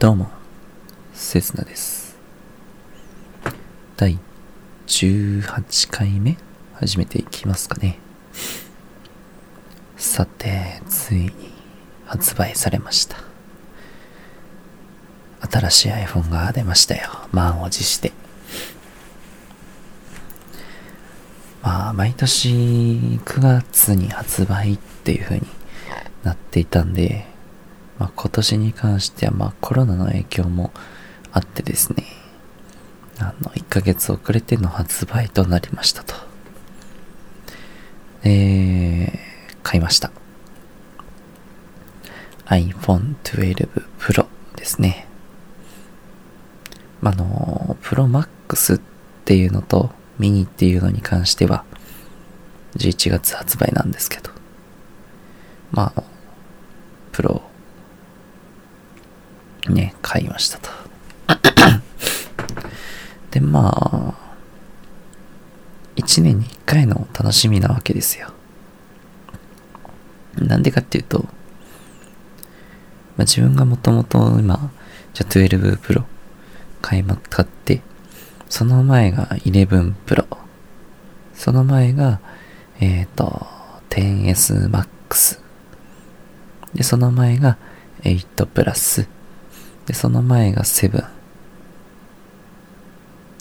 どうも、せつなです。第18回目始めていきますかね。さて、ついに発売されました。新しい iPhone が出ましたよ。満を持して。まあ、毎年9月に発売っていう風になっていたんで、まあ、今年に関しては、まあ、コロナの影響もあってですね、あの、1ヶ月遅れての発売となりましたと。えー、買いました。iPhone 12 Pro ですね。まあ、の、Pro Max っていうのと、ミニっていうのに関しては、11月発売なんですけど、まあ、プロ、ね、買いましたと。で、まあ、1年に1回の楽しみなわけですよ。なんでかっていうと、まあ、自分がもともと今、じゃあ12 Pro 買いま、買って、その前が11 Pro。その前が、えっ、ー、と、10S Max。で、その前が8プラス。で、その前が7。で、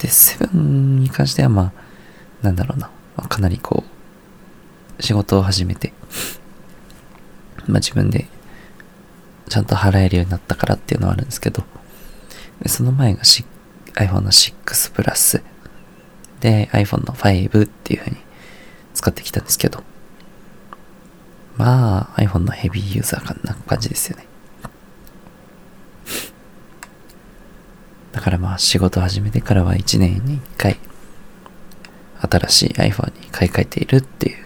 7に関してはまあ、なんだろうな。まあ、かなりこう、仕事を始めて、まあ自分でちゃんと払えるようになったからっていうのはあるんですけど、でその前が iPhone の6プラス、で iPhone の5っていう風に使ってきたんですけど、まあ iPhone のヘビーユーザーかな感じですよね。だからまあ仕事始めてからは1年に1回新しい iPhone に買い替えているっていう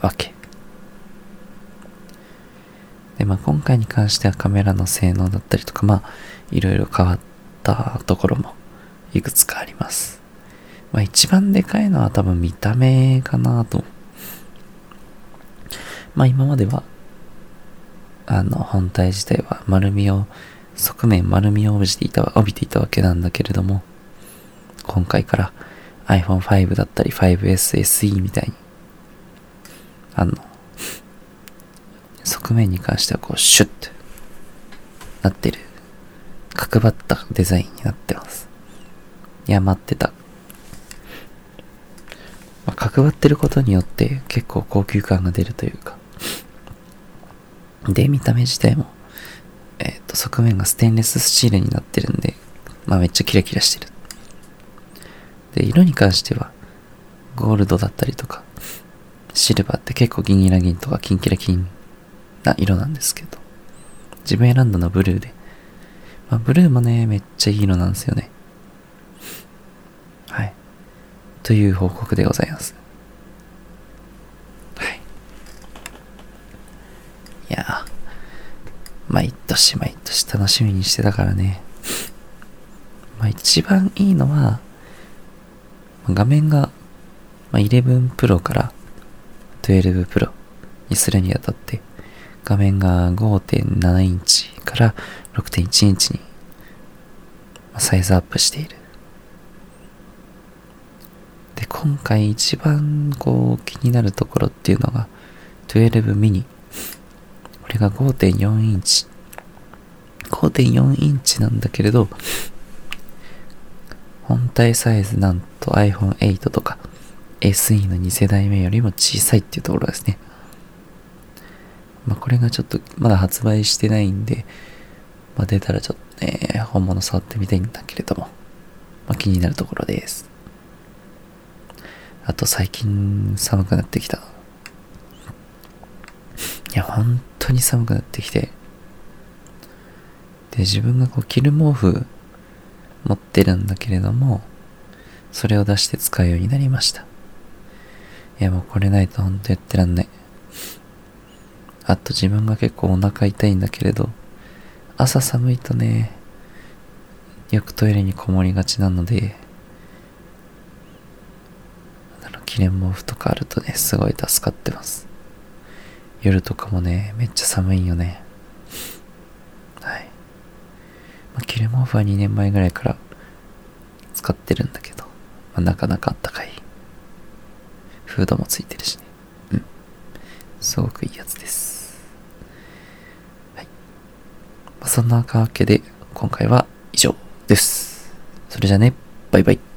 わけ。でまあ今回に関してはカメラの性能だったりとかまあいろいろ変わったところもいくつかあります。まあ一番でかいのは多分見た目かなと。まあ今までは、あの本体自体は丸みを、側面丸みを帯びていた帯びていたわけなんだけれども、今回から iPhone5 だったり 5S、SE みたいに、あの、側面に関してはこうシュッとなってる角張ったデザインになってます。いや、待ってた。まあ、角張ってることによって結構高級感が出るというか。で、見た目自体も、えっ、ー、と、側面がステンレススチールになってるんで、まあめっちゃキラキラしてる。で、色に関しては、ゴールドだったりとか、シルバーって結構ギンギラギンとかキンキラキンな色なんですけど、自分選んだのはブルーで、まあ、ブルーもね、めっちゃいい色なんですよね。はい。という報告でございます。はい。いや毎年毎年楽しみにしてたからね。まあ一番いいのは、画面が、まあ、11 Pro から12 Pro にするにあたって、画面が5.7インチから6.1インチにサイズアップしている。で、今回一番こう気になるところっていうのが12ミニ。これが5.4インチ。5.4インチなんだけれど、本体サイズなんと iPhone8 とか SE の2世代目よりも小さいっていうところですね。まあ、これがちょっとまだ発売してないんで、まあ、出たらちょっとね、本物触ってみたいんだけれども、まあ、気になるところです。あと最近寒くなってきた。いや、本当に寒くなってきて。で、自分がこう着る毛布持ってるんだけれども、それを出して使うようになりました。いや、もうこれないと本当やってらんない。あと自分が結構お腹痛いんだけれど、朝寒いとね、よくトイレにこもりがちなので、あの、記念毛布とかあるとね、すごい助かってます。夜とかもね、めっちゃ寒いよね。はい。着る毛布は2年前ぐらいから使ってるんだけど、まあ、なかなかあったかい。フードもついてるしね。うん。すごくいいやつです。はい。まあ、そんなわけで、今回は以上です。それじゃね、バイバイ。